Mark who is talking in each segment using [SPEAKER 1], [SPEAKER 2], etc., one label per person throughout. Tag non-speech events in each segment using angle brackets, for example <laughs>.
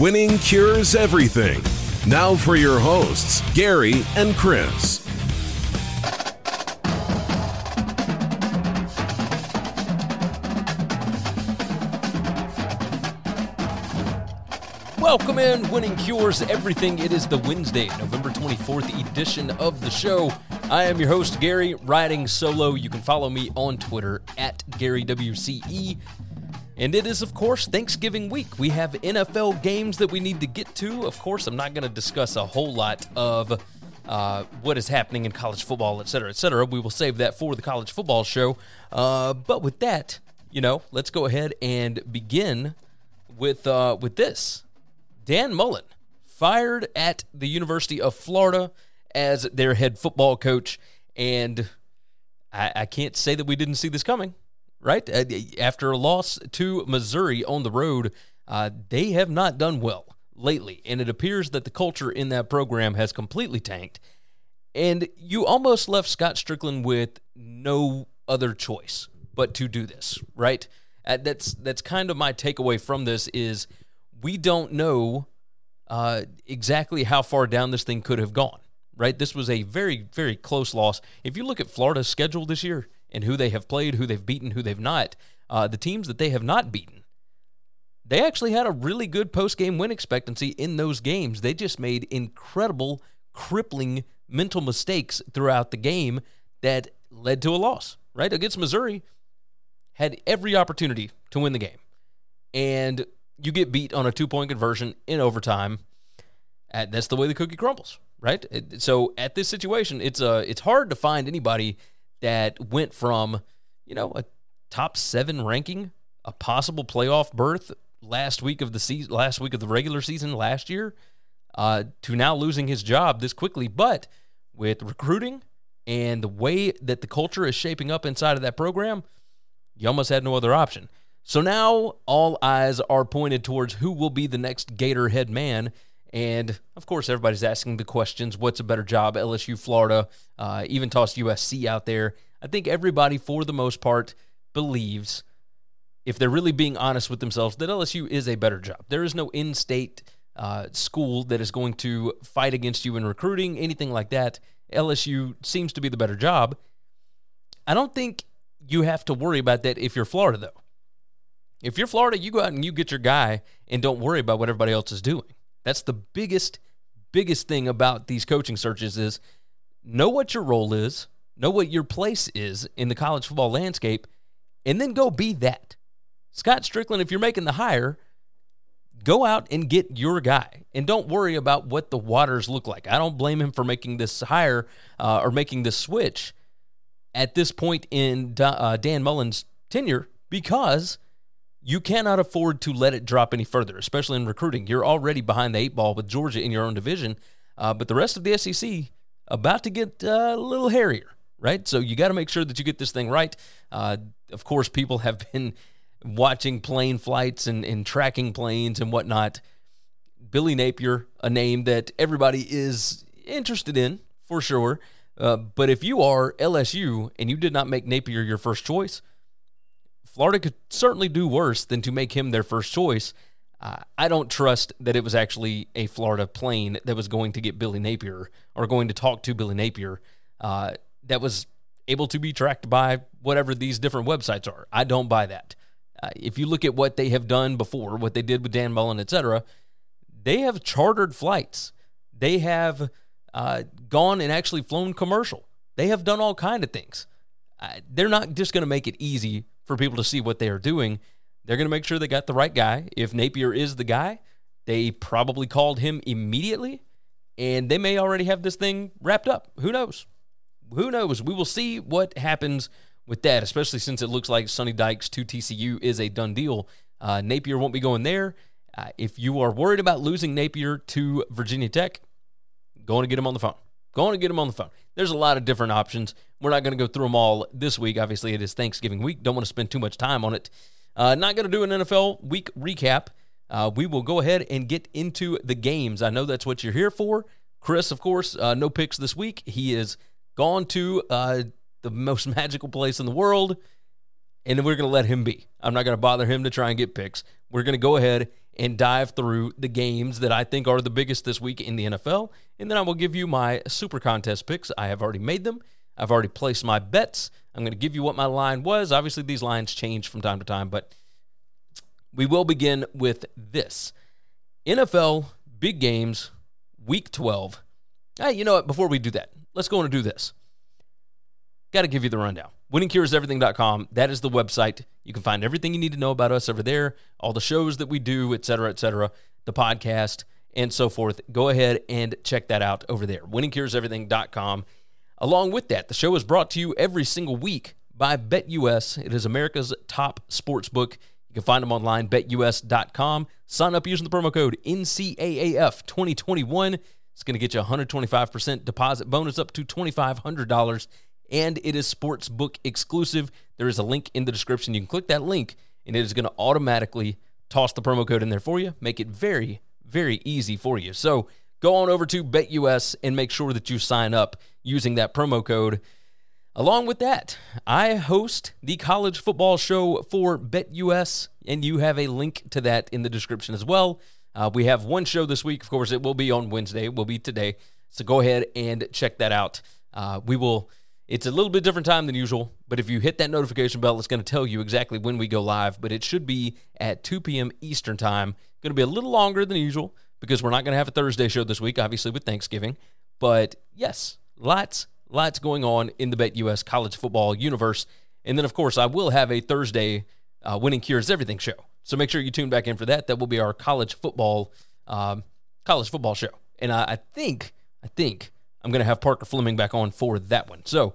[SPEAKER 1] Winning cures everything. Now for your hosts, Gary and Chris.
[SPEAKER 2] Welcome in, Winning Cures Everything. It is the Wednesday, November 24th edition of the show. I am your host, Gary, riding solo. You can follow me on Twitter at GaryWCE. And it is, of course, Thanksgiving week. We have NFL games that we need to get to. Of course, I'm not going to discuss a whole lot of uh, what is happening in college football, et cetera, et cetera. We will save that for the college football show. Uh, but with that, you know, let's go ahead and begin with uh, with this. Dan Mullen fired at the University of Florida as their head football coach, and I, I can't say that we didn't see this coming. Right Uh, after a loss to Missouri on the road, uh, they have not done well lately, and it appears that the culture in that program has completely tanked. And you almost left Scott Stricklin with no other choice but to do this, right? Uh, that's that's kind of my takeaway from this is we don't know uh, exactly how far down this thing could have gone, right? This was a very very close loss. If you look at Florida's schedule this year and who they have played, who they've beaten, who they've not, uh, the teams that they have not beaten, they actually had a really good post game win expectancy in those games. They just made incredible, crippling mental mistakes throughout the game that led to a loss, right? Against Missouri, had every opportunity to win the game. And you get beat on a two point conversion in overtime. And that's the way the cookie crumbles, right? It- So at this situation, it's uh, it's hard to find anybody that went from, you know, a top seven ranking, a possible playoff berth last week of the season, last week of the regular season last year, uh, to now losing his job this quickly. But with recruiting and the way that the culture is shaping up inside of that program, you almost had no other option. So now all eyes are pointed towards who will be the next Gator head man. And of course, everybody's asking the questions what's a better job, LSU, Florida, uh, even tossed USC out there. I think everybody, for the most part, believes, if they're really being honest with themselves, that LSU is a better job. There is no in state uh, school that is going to fight against you in recruiting, anything like that. LSU seems to be the better job. I don't think you have to worry about that if you're Florida, though. If you're Florida, you go out and you get your guy and don't worry about what everybody else is doing. That's the biggest, biggest thing about these coaching searches is know what your role is, know what your place is in the college football landscape, and then go be that. Scott Stricklin, if you're making the hire, go out and get your guy and don't worry about what the waters look like. I don't blame him for making this hire uh, or making this switch at this point in uh, Dan Mullen's tenure because you cannot afford to let it drop any further, especially in recruiting. You're already behind the eight ball with Georgia in your own division, uh, but the rest of the SEC about to get uh, a little hairier, right? So you got to make sure that you get this thing right. Uh, of course, people have <laughs> been watching plane flights and, and tracking planes and whatnot. Billy Napier, a name that everybody is interested in for sure. Uh, but if you are LSU and you did not make Napier your first choice, Florida could certainly do worse than to make him their first choice. Uh, I don't trust that it was actually a Florida plane that was going to get Billy Napier or going to talk to Billy Napier. Uh, that was able to be tracked by whatever these different websites are. I don't buy that. Uh, if you look at what they have done before, what they did with Dan Mullen, etc., they have chartered flights. They have uh, gone and actually flown commercial. They have done all kind of things. Uh, they're not just going to make it easy for people to see what they are doing. They're going to make sure they got the right guy. If Napier is the guy, they probably called him immediately, and they may already have this thing wrapped up. Who knows? Who knows? We will see what happens with that, especially since it looks like Sonny Dykes to TCU is a done deal. Uh, Napier won't be going there. Uh, if you are worried about losing Napier to Virginia Tech, going to get him on the phone. Going to get him on the phone. There's a lot of different options. We're not going to go through them all this week. Obviously, it is Thanksgiving week. Don't want to spend too much time on it. Uh, not going to do an NFL week recap. Uh, we will go ahead and get into the games. I know that's what you're here for. Chris, of course, uh, no picks this week. He is gone to uh, the most <laughs> magical place in the world, and we're going to let him be. I'm not going to bother him to try and get picks. We're going to go ahead and dive through the games that I think are the biggest this week in the NFL, and then I will give you my super contest picks. I have already made them. I've already placed my bets. I'm going to give you what my line was. Obviously, these lines change from time to time, but we will begin with this NFL big games, week 12. Hey, you know what? Before we do that, let's go and do this. Got to give you the rundown. WinningCuresEverything.com. That is the website. You can find everything you need to know about us over there, all the shows that we do, et cetera, et cetera, the podcast, and so forth. Go ahead and check that out over there. WinningCuresEverything.com. Along with that, the show is brought to you every single week by BetUS. It is America's top sports book. You can find them online, betus.com. Sign up using the promo code NCAAF2021. It's going to get you 125% deposit bonus up to $2,500 and it is sportsbook exclusive. There is a link in the description. You can click that link, and it is going to automatically toss the promo code in there for you, make it very, very easy for you. So go on over to BetUS and make sure that you sign up using that promo code. Along with that, I host the college football show for BetUS, and you have a link to that in the description as well. Uh, we have one show this week. Of course, it will be on Wednesday. It will be today. So go ahead and check that out. Uh, we will it's a little bit different time than usual, but if you hit that notification bell, it's going to tell you exactly when we go live. But it should be at 2 p.m. Eastern Time. Going to be a little longer than usual because we're not going to have a Thursday show this week, obviously, with Thanksgiving. But yes, lots, lots going on in the BetUS college football universe. And then, of course, I will have a Thursday uh, Winning Cures Everything show. So make sure you tune back in for that. That will be our college football, um, college football show. And I, I think, I think I'm going to have Parker Fleming back on for that one. So,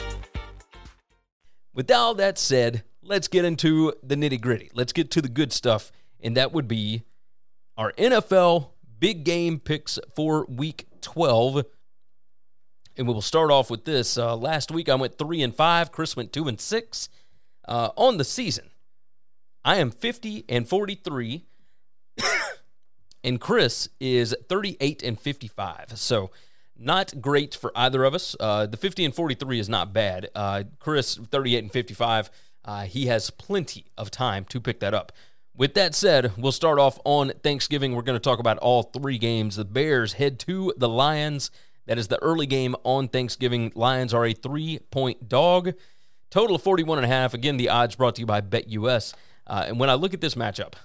[SPEAKER 2] With all that said, let's get into the nitty gritty. Let's get to the good stuff, and that would be our NFL big game picks for week 12. And we will start off with this. Uh, last week I went three and five. Chris went two and six. Uh, on the season, I am 50 and 43 <coughs> and Chris is 38 and 55. So not great for either of us. Uh, the 50 and 43 is not bad. Uh, Chris, 38 and 55, uh, he has plenty of time to pick that up. With that said, we'll start off on Thanksgiving. We're going to talk about all three games. The Bears head to the Lions. That is the early game on Thanksgiving. Lions are a three point dog. Total of 41 and a half. Again, the odds brought to you by BetUS. Uh, and when I look at this matchup,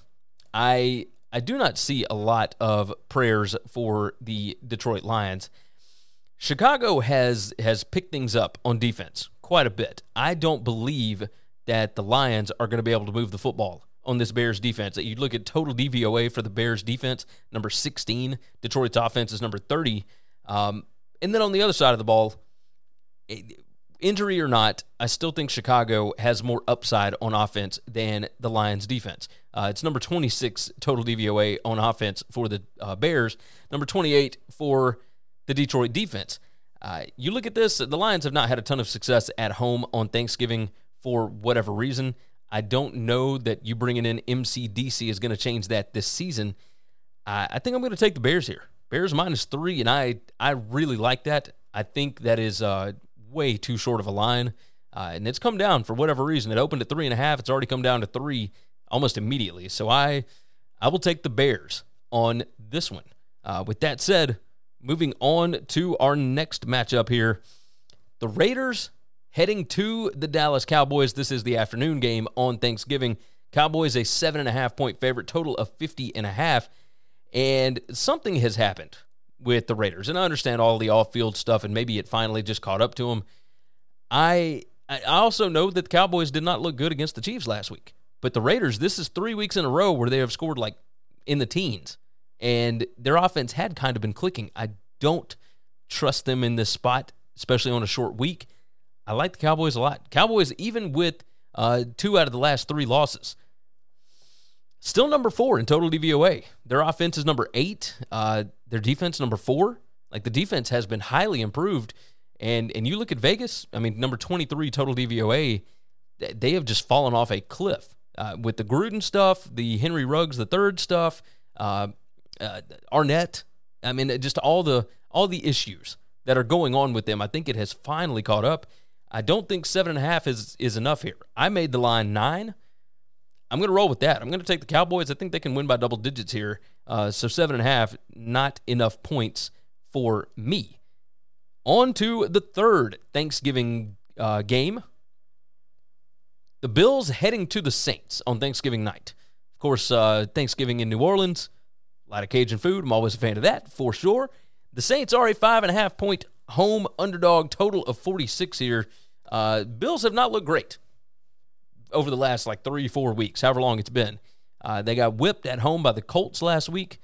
[SPEAKER 2] I I do not see a lot of prayers for the Detroit Lions. Chicago has has picked things up on defense quite a bit. I don't believe that the Lions are going to be able to move the football on this Bears defense. You look at total DVOA for the Bears defense, number 16. Detroit's offense is number 30. Um, and then on the other side of the ball, injury or not, I still think Chicago has more upside on offense than the Lions defense. Uh, it's number 26 total DVOA on offense for the uh, Bears, number 28 for the Detroit defense. Uh, you look at this, the Lions have not had a ton of success at home on Thanksgiving for whatever reason. I don't know that you bringing in MCDC is going to change that this season. I think I'm going to take the Bears here. Bears minus three, and I I really like that. I think that is uh, way too short of a line, uh, and it's come down for whatever reason. It opened at three and a half. It's already come down to three almost immediately. So I I will take the Bears on this one. Uh, with that said, moving on to our next matchup here, the Raiders heading to the Dallas Cowboys. This is the afternoon game on Thanksgiving. Cowboys a seven and a half point favorite, total of 50 and a half. And something has happened with the Raiders. And I understand all the off field stuff, and maybe it finally just caught up to them. I I also know that the Cowboys did not look good against the Chiefs last week. But the Raiders, this is three weeks in a row where they have scored like in the teens. And their offense had kind of been clicking. I don't trust them in this spot, especially on a short week. I like the Cowboys a lot. Cowboys, even with uh, two out of the last three losses, Still number four in total DVOA. Their offense is number eight. Uh, their defense number four. Like the defense has been highly improved. And and you look at Vegas. I mean, number twenty three total DVOA. They have just fallen off a cliff uh, with the Gruden stuff, the Henry Ruggs the third stuff, uh, Arnette. I mean, just all the all the issues that are going on with them. I think it has finally caught up. I don't think seven and a half is is enough here. I made the line nine. I'm going to roll with that. I'm going to take the Cowboys. I think they can win by double digits here. Uh, so seven and a half, not enough points for me. On to the third Thanksgiving uh, game. The Bills heading to the Saints on Thanksgiving night. Of course, uh, Thanksgiving in New Orleans, a lot of Cajun food. I'm always a fan of that for sure. The Saints are a five and a half point home underdog, total of 46 here. Uh, Bills have not looked great over the last like three, four weeks, however long it's been. Uh, they got whipped at home by the Colts last week.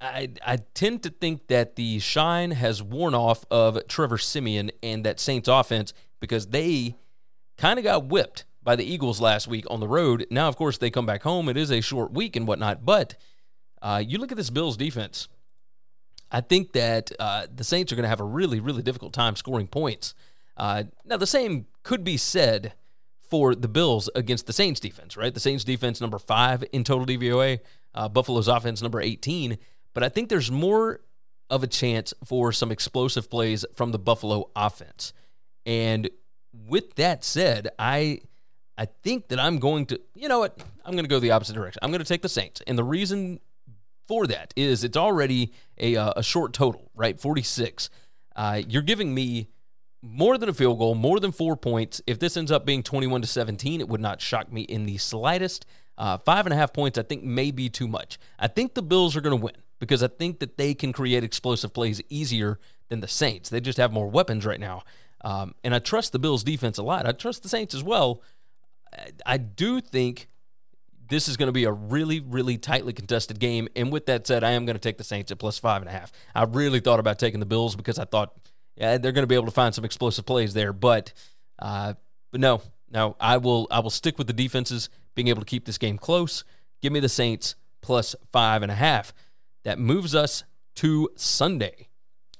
[SPEAKER 2] I, I tend to think that the shine has worn off of Trevor Siemian and that Saints offense because they kind of got whipped by the Eagles last week on the road. Now, of course, they come back home. It is a short week and whatnot, but uh, you look at this Bills defense. I think that uh, the Saints are going to have a really, really difficult time scoring points. Uh, now, the same could be said for the Bills against the Saints defense, right? The Saints defense number five in total DVOA, uh, Buffalo's offense number 18. But I think there's more of a chance for some explosive plays from the Buffalo offense. And with that said, I I think that I'm going to, you know what? I'm going to go the opposite direction. I'm going to take the Saints. And the reason for that is it's already a, uh, a short total, right? 46. Uh, you're giving me more than a field goal, more than four points. If this ends up being 21 to 17, it would not shock me in the slightest. Uh, five and a half points, I think, may be too much. I think the Bills are going to win because I think that they can create explosive plays easier than the Saints. They just have more weapons right now. Um, and I trust the Bills' defense a lot. I trust the Saints as well. I, I do think this is going to be a really, really tightly contested game. And with that said, I am going to take the Saints at plus five and a half. I really thought about taking the Bills because I thought yeah, they're going to be able to find some explosive plays there. But, uh, but no, no, I will, I will stick with the defenses being able to keep this game close. Give me the Saints plus five and a half. That moves us to Sunday,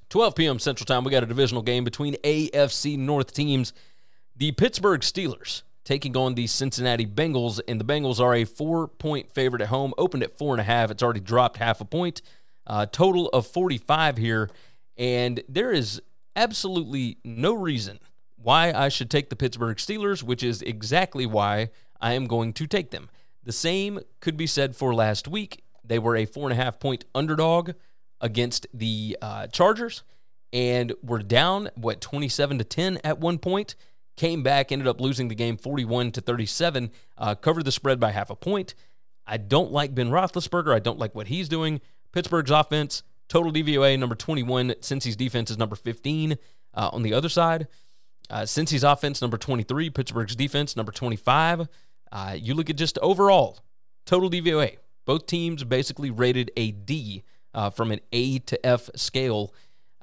[SPEAKER 2] 12 p.m. Central Time. We got a divisional game between AFC North teams. The Pittsburgh Steelers taking on the Cincinnati Bengals, and the Bengals are a four-point favorite at home. Opened at four and a half. It's already dropped half a point. Uh, total of 45 here, and there is absolutely no reason why I should take the Pittsburgh Steelers, which is exactly why I am going to take them. The same could be said for last week. They were a four and a half point underdog against the uh, Chargers and were down, what, 27 to 10 at one point. Came back, ended up losing the game 41 to 37, uh, covered the spread by half a point. I don't like Ben Roethlisberger. I don't like what he's doing. Pittsburgh's offense Total DVOA number 21. Cincy's defense is number 15 uh, on the other side. Uh, Cincy's offense, number 23. Pittsburgh's defense, number 25. Uh, you look at just overall total DVOA. Both teams basically rated a D uh, from an A to F scale.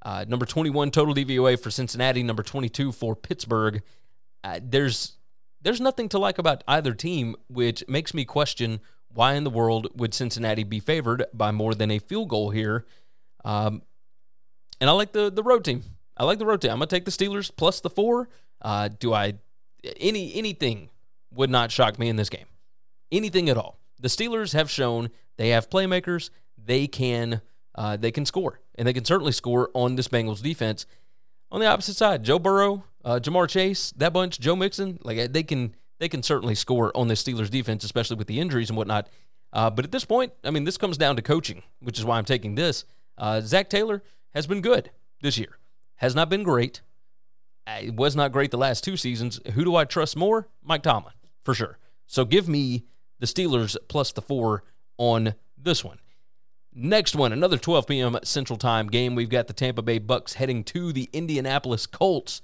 [SPEAKER 2] Uh, number 21 total DVOA for Cincinnati, number 22 for Pittsburgh. There's there's nothing to like about either team, which makes me question why in the world would Cincinnati be favored by more than a field goal here. Um, and I like the the road team. I like the road team. I'm gonna take the Steelers plus the four. Uh, do I any anything would not shock me in this game. Anything at all. The Steelers have shown they have playmakers. They can uh, they can score, and they can certainly score on this Bengals defense. On the opposite side, Joe Burrow, uh, Ja'Marr Chase, that bunch, Joe Mixon, like they can they can certainly score on the Steelers defense, especially with the injuries and whatnot. Uh, but at this point, I mean, this comes down to coaching, which is why I'm taking this. Uh, Zac Taylor has been good this year, has not been great. It was not great the last two seasons. Who do I trust more? Mike Tomlin, for sure. So give me the Steelers plus the four on this one. Next one, another 12 p.m. Central Time game. We've got the Tampa Bay Bucks heading to the Indianapolis Colts.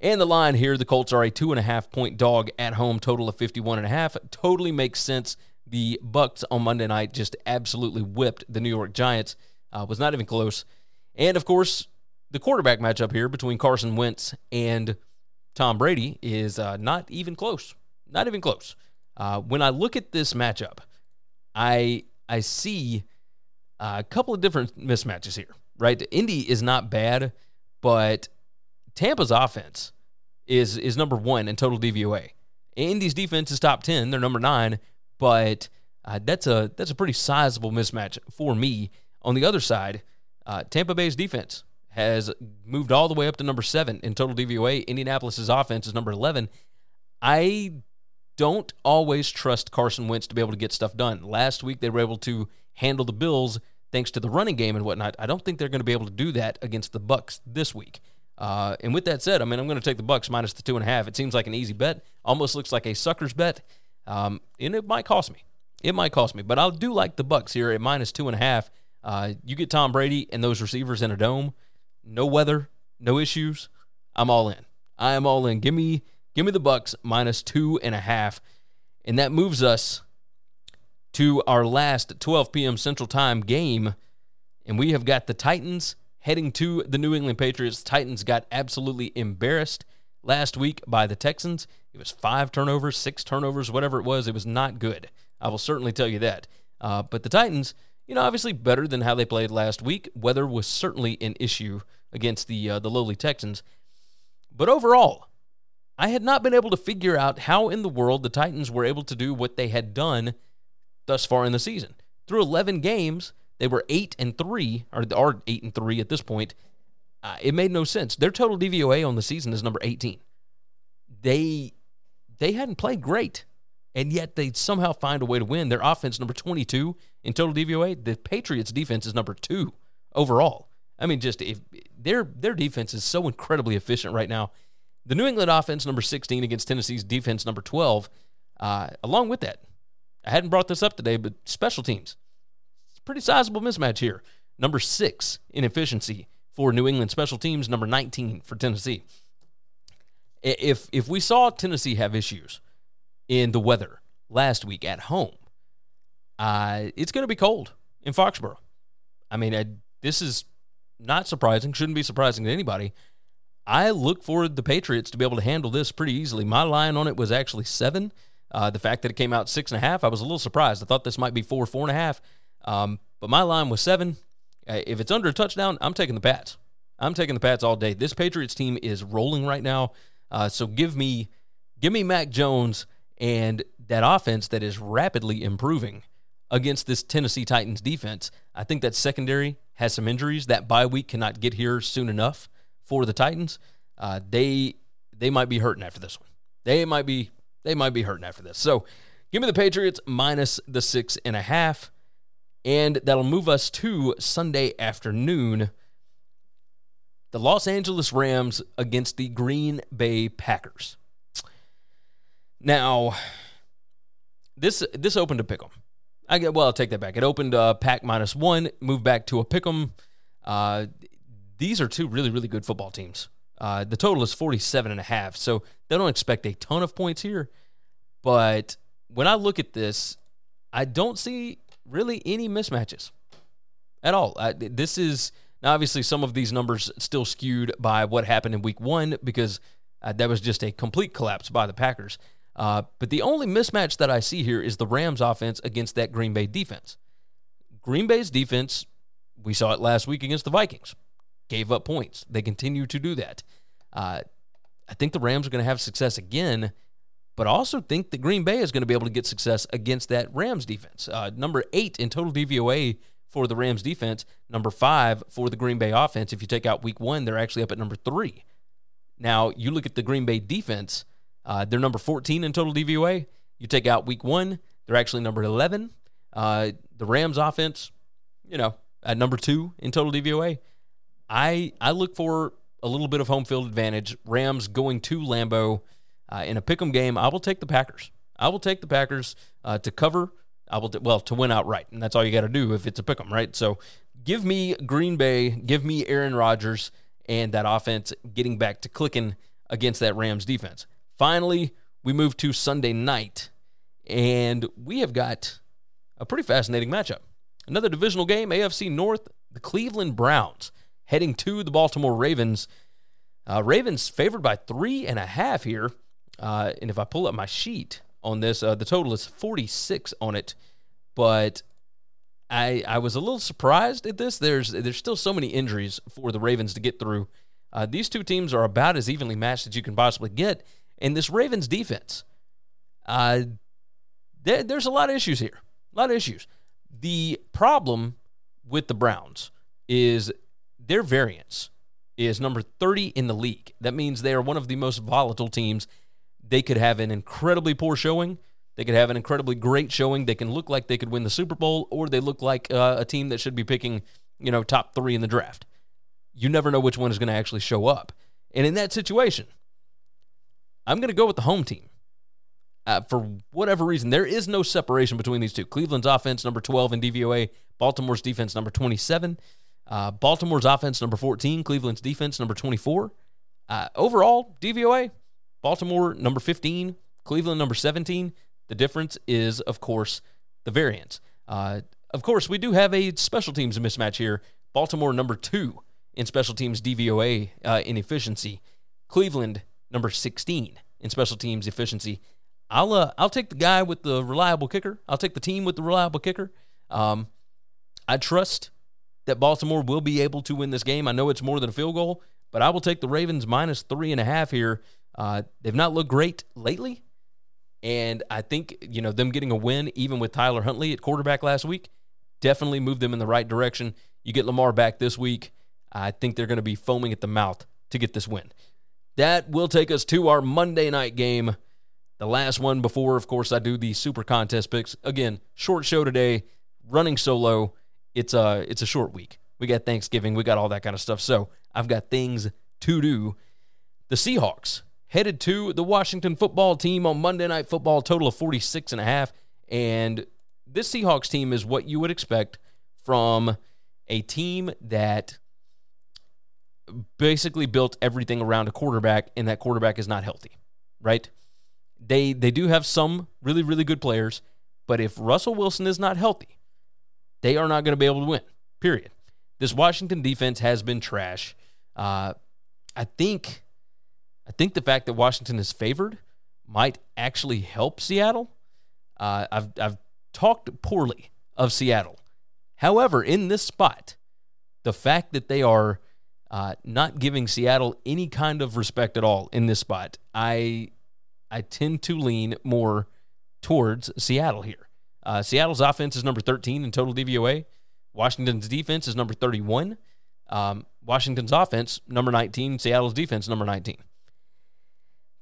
[SPEAKER 2] And the line here, the Colts are a two and a half point dog at home, total of 51 and a half. Totally makes sense. The Bucks on Monday night just absolutely whipped the New York Giants. Uh, was not even close. And of course, the quarterback matchup here between Carson Wentz and Tom Brady is uh, not even close. Not even close. Uh, when I look at this matchup, I I see a couple of different mismatches here. Right, Indy is not bad, but Tampa's offense is is number one in total DVOA. Indy's defense is top ten; they're number nine, but uh, that's a that's a pretty sizable mismatch for me. On the other side, uh, Tampa Bay's defense has moved all the way up to number seven in total DVOA. Indianapolis's offense is number eleven. I don't always trust Carson Wentz to be able to get stuff done. Last week they were able to handle the Bills thanks to the running game and whatnot. I don't think they're going to be able to do that against the Bucks this week. Uh, and with that said, I mean I'm going to take the Bucks minus the two and a half. It seems like an easy bet. Almost looks like a sucker's bet, um, and it might cost me. It might cost me, but I do like the Bucks here at minus two and a half. Uh, you get Tom Brady and those receivers in a dome, no weather, no issues. I'm all in. I am all in. Give me Give me the Bucks minus two and a half. And that moves us to our last 12 p.m. Central Time game. And we have got the Titans heading to the New England Patriots. Titans got absolutely embarrassed last week by the Texans. It was five turnovers, six turnovers, whatever it was. It was not good. I will certainly tell you that. Uh, but the Titans, you know, obviously better than how they played last week. Weather was certainly an issue against the uh, the lowly Texans. But overall, I had not been able to figure out how in the world the Titans were able to do what they had done thus far in the season. Through 11 games, they were 8 and 3 or are 8 and 3 at this point. Uh, it made no sense. Their total DVOA on the season is number 18. They they hadn't played great, and yet they somehow find a way to win. Their offense number 22 in total DVOA. The Patriots defense is number 2 overall. I mean just if their their defense is so incredibly efficient right now the New England offense, number 16, against Tennessee's defense, number 12. Uh, along with that, I hadn't brought this up today, but special teams. Pretty sizable mismatch here. Number six in efficiency for New England special teams, number 19 for Tennessee. If, if we saw Tennessee have issues in the weather last week at home, uh, it's going to be cold in Foxborough. I mean, I, this is not surprising, shouldn't be surprising to anybody. I look for the Patriots to be able to handle this pretty easily. My line on it was actually seven. Uh, the fact that it came out six and a half, I was a little surprised. I thought this might be four, four and a half. Um, but my line was seven. Uh, if it's under a touchdown, I'm taking the Pats. I'm taking the Pats all day. This Patriots team is rolling right now. Uh, so give me, give me Mac Jones and that offense that is rapidly improving against this Tennessee Titans defense. I think that secondary has some injuries. That bye week cannot get here soon enough for the Titans, uh, they they might be hurting after this one. They might be they might be hurting after this. So give me the Patriots minus the six and a half, and that'll move us to Sunday afternoon. The Los Angeles Rams against the Green Bay Packers. Now, this this opened a pick 'em. I get well. I'll take that back. It opened uh, pack minus one, moved back to a pick 'em. Uh, these are two really, really good football teams. Uh, the total is 47 and a half. So they don't expect a ton of points here. But when I look at this, I don't see really any mismatches at all. I, this is now obviously some of these numbers still skewed by what happened in week one because uh, that was just a complete collapse by the Packers. Uh, but the only mismatch that I see here is the Rams offense against that Green Bay defense. Green Bay's defense, we saw it last week against the Vikings, gave up points. They continue to do that. Uh, I think the Rams are going to have success again, but I also think that Green Bay is going to be able to get success against that Rams defense. Uh, number eight in total DVOA for the Rams defense, number five for the Green Bay offense. If you take out week one, they're actually up at number three. Now, you look at the Green Bay defense, uh, they're number 14 in total DVOA. You take out week one, they're actually number 11. Uh, the Rams offense, you know, at number two in total DVOA. I I look for a little bit of home field advantage. Rams going to Lambeau uh, in a pick'em game. I will take the Packers. I will take the Packers uh, to cover. I will t- well to win outright, and that's all you got to do if it's a pick'em, right? So give me Green Bay, give me Aaron Rodgers and that offense getting back to clicking against that Rams defense. Finally, we move to Sunday night, and we have got a pretty fascinating matchup. Another divisional game, AFC North, the Cleveland Browns heading to the Baltimore Ravens. Uh, Ravens favored by three and a half here. Uh, and if I pull up my sheet on this, uh, the total is 46 on it. But I I was a little surprised at this. There's there's still so many injuries for the Ravens to get through. Uh, these two teams are about as evenly matched as you can possibly get. And this Ravens defense, uh, there, there's a lot of issues here. A lot of issues. The problem with the Browns is their variance is number 30 in the league. That means they are one of the most volatile teams. They could have an incredibly poor showing. They could have an incredibly great showing. They can look like they could win the Super Bowl, or they look like uh, a team that should be picking, you know, top three in the draft. You never know which one is going to actually show up. And in that situation, I'm going to go with the home team. Uh, for whatever reason, there is no separation between these two. Cleveland's offense, number 12 in DVOA, Baltimore's defense, number 27. Uh, Baltimore's offense, number 14, Cleveland's defense, number 24. Uh, overall, DVOA, Baltimore, number 15, Cleveland, number 17. The difference is, of course, the variance. Uh, of course, we do have a special teams mismatch here. Baltimore, number two in special teams DVOA uh, in efficiency. Cleveland, number 16 in special teams efficiency. I'll uh, I'll take the guy with the reliable kicker. I'll take the team with the reliable kicker. Um, I trust that Baltimore will be able to win this game. I know it's more than a field goal, but I will take the Ravens minus three and a half here. Uh, they've not looked great lately, and I think you know them getting a win, even with Tyler Huntley at quarterback last week, definitely moved them in the right direction. You get Lamar back this week, I think they're going to be foaming at the mouth to get this win. That will take us to our Monday night game. The last one before, of course, I do the super contest picks. Again, short show today, running solo. It's a it's a short week. We got Thanksgiving, we got all that kind of stuff. So I've got things to do. The Seahawks headed to the Washington football team on Monday Night Football, total of 46 and a half. And this Seahawks team is what you would expect from a team that basically built everything around a quarterback, and that quarterback is not healthy, right? They they do have some really really good players, but if Russell Wilson is not healthy, they are not going to be able to win. Period. This Washington defense has been trash. Uh, I think I think the fact that Washington is favored might actually help Seattle. Uh, I've I've talked poorly of Seattle. However, in this spot, the fact that they are uh, not giving Seattle any kind of respect at all in this spot. I I tend to lean more towards Seattle here. Uh, Seattle's offense is number 13 in total DVOA. Washington's defense is number 31. Um, Washington's offense, number 19. Seattle's defense, number 19.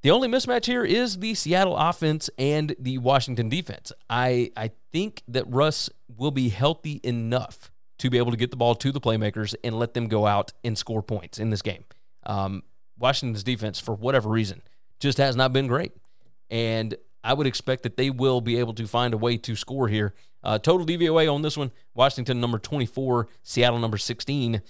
[SPEAKER 2] The only mismatch here is the Seattle offense and the Washington defense. I, I think that Russ will be healthy enough to be able to get the ball to the playmakers and let them go out and score points in this game. Um, Washington's defense, for whatever reason, just has not been great. And I would expect that they will be able to find a way to score here. Uh, total DVOA on this one Washington number 24, Seattle number 16.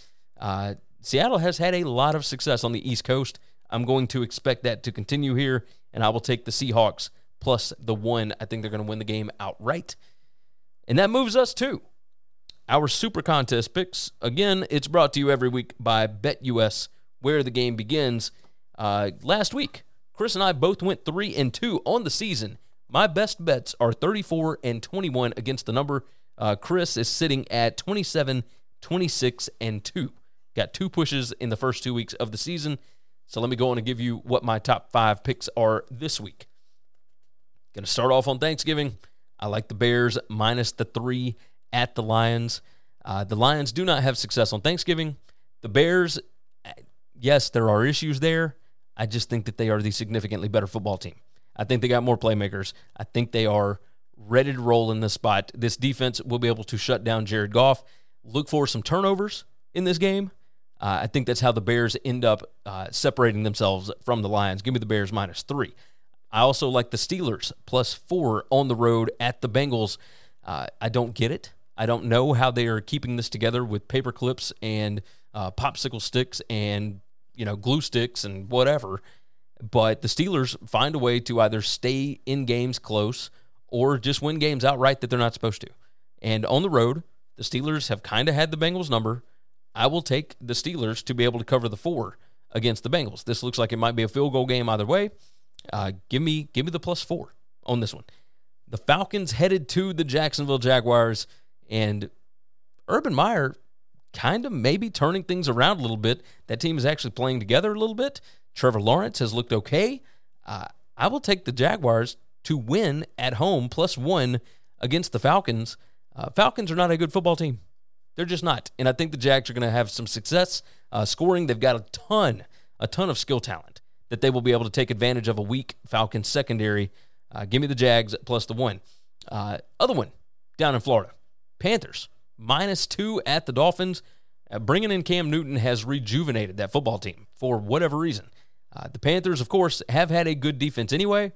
[SPEAKER 2] Uh, Seattle has had a lot of success on the East Coast. I'm going to expect that to continue here, and I will take the Seahawks plus the one. I think they're going to win the game outright. And that moves us to our Super Contest picks. Again, it's brought to you every week by BetUS, where the game begins. Uh, last week, Chris and I both went three and two on the season. My best bets are 34 and 21 against the number. Uh, Chris is sitting at 27, 26, and 2. Got two pushes in the first two weeks of the season. So let me go on and give you what my top five picks are this week. Going to start off on Thanksgiving. I like the Bears minus the three at the Lions. Uh, the Lions do not have success on Thanksgiving. The Bears, yes, there are issues there. I just think that they are the significantly better football team. I think they got more playmakers. I think they are ready to roll in this spot. This defense will be able to shut down Jared Goff. Look for some turnovers in this game. Uh, I think that's how the Bears end up uh, separating themselves from the Lions. Give me the Bears minus three. I also like the Steelers plus four on the road at the Bengals. Uh, I don't get it. I don't know how they are keeping this together with paper clips and uh, popsicle sticks and you know glue sticks and whatever. But the Steelers find a way to either stay in games close or just win games outright that they're not supposed to. And on the road, the Steelers have kind of had the Bengals number. I will take the Steelers to be able to cover the four against the Bengals. This looks like it might be a field goal game either way. Uh, give me give me the plus four on this one. The Falcons headed to the Jacksonville Jaguars, and Urban Meyer kind of maybe turning things around a little bit. That team is actually playing together a little bit. Trevor Lawrence has looked okay. Uh, I will take the Jaguars to win at home plus one against the Falcons. Uh, Falcons are not a good football team. They're just not. And I think the Jags are going to have some success uh, scoring. They've got a ton, a ton of skill talent that they will be able to take advantage of a weak Falcons secondary. Uh, give me the Jags plus the one. Uh, other one down in Florida Panthers minus two at the Dolphins. Uh, bringing in Cam Newton has rejuvenated that football team for whatever reason. Uh, the Panthers, of course, have had a good defense anyway.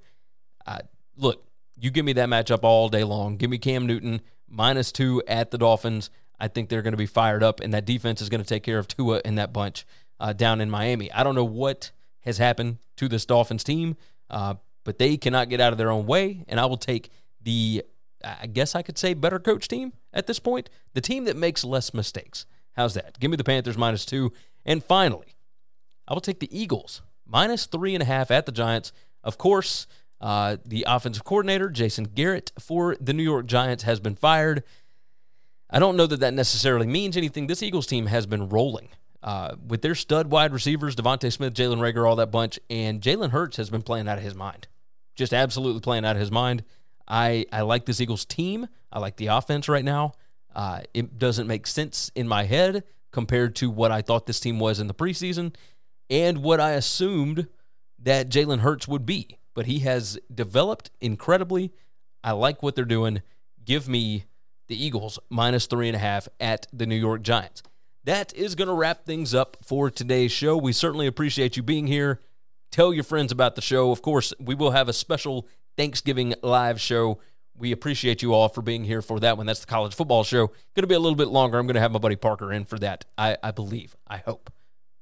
[SPEAKER 2] Uh, look, you give me that matchup all day long. Give me Cam Newton minus two at the Dolphins. I think they're going to be fired up, and that defense is going to take care of Tua and that bunch uh, down in Miami. I don't know what has happened to this Dolphins team, uh, but they cannot get out of their own way, and I will take the, I guess I could say, better coach team at this point, the team that makes less mistakes. How's that? Give me the Panthers minus two. And finally, I will take the Eagles minus three and a half at the Giants. Of course, uh, the offensive coordinator, Jason Garrett, for the New York Giants has been fired. I don't know that that necessarily means anything. This Eagles team has been rolling uh, with their stud wide receivers, DeVonta Smith, Jalen Reagor, all that bunch, and Jalen Hurts has been playing out of his mind. Just absolutely playing out of his mind. I, I like this Eagles team. I like the offense right now. Uh, it doesn't make sense in my head compared to what I thought this team was in the preseason and what I assumed that Jalen Hurts would be but he has developed incredibly. I like what they're doing. Give me the Eagles minus three and a half at the New York Giants. That is going to wrap things up for today's show. We certainly appreciate you being here. Tell your friends about the show. Of course, we will have a special Thanksgiving live show. We appreciate you all for being here for that one. That's the college football show. Going to be a little bit longer. I'm going to have my buddy Parker in for that. I, I believe. I hope.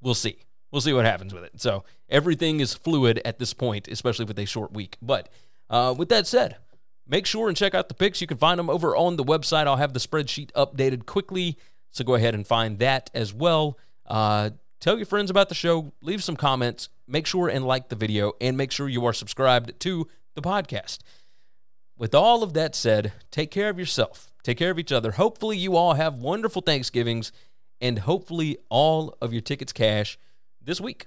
[SPEAKER 2] We'll see we'll see what happens with it. So everything is fluid at this point, especially with a short week. But uh, with that said, make sure and check out the picks. You can find them over on the website. I'll have the spreadsheet updated quickly. So go ahead and find that as well. Uh, tell your friends about the show. Leave some comments. Make sure and like the video and make sure you are subscribed to the podcast. With all of that said, take care of yourself. Take care of each other. Hopefully, you all have wonderful Thanksgivings and hopefully all of your tickets cash this week.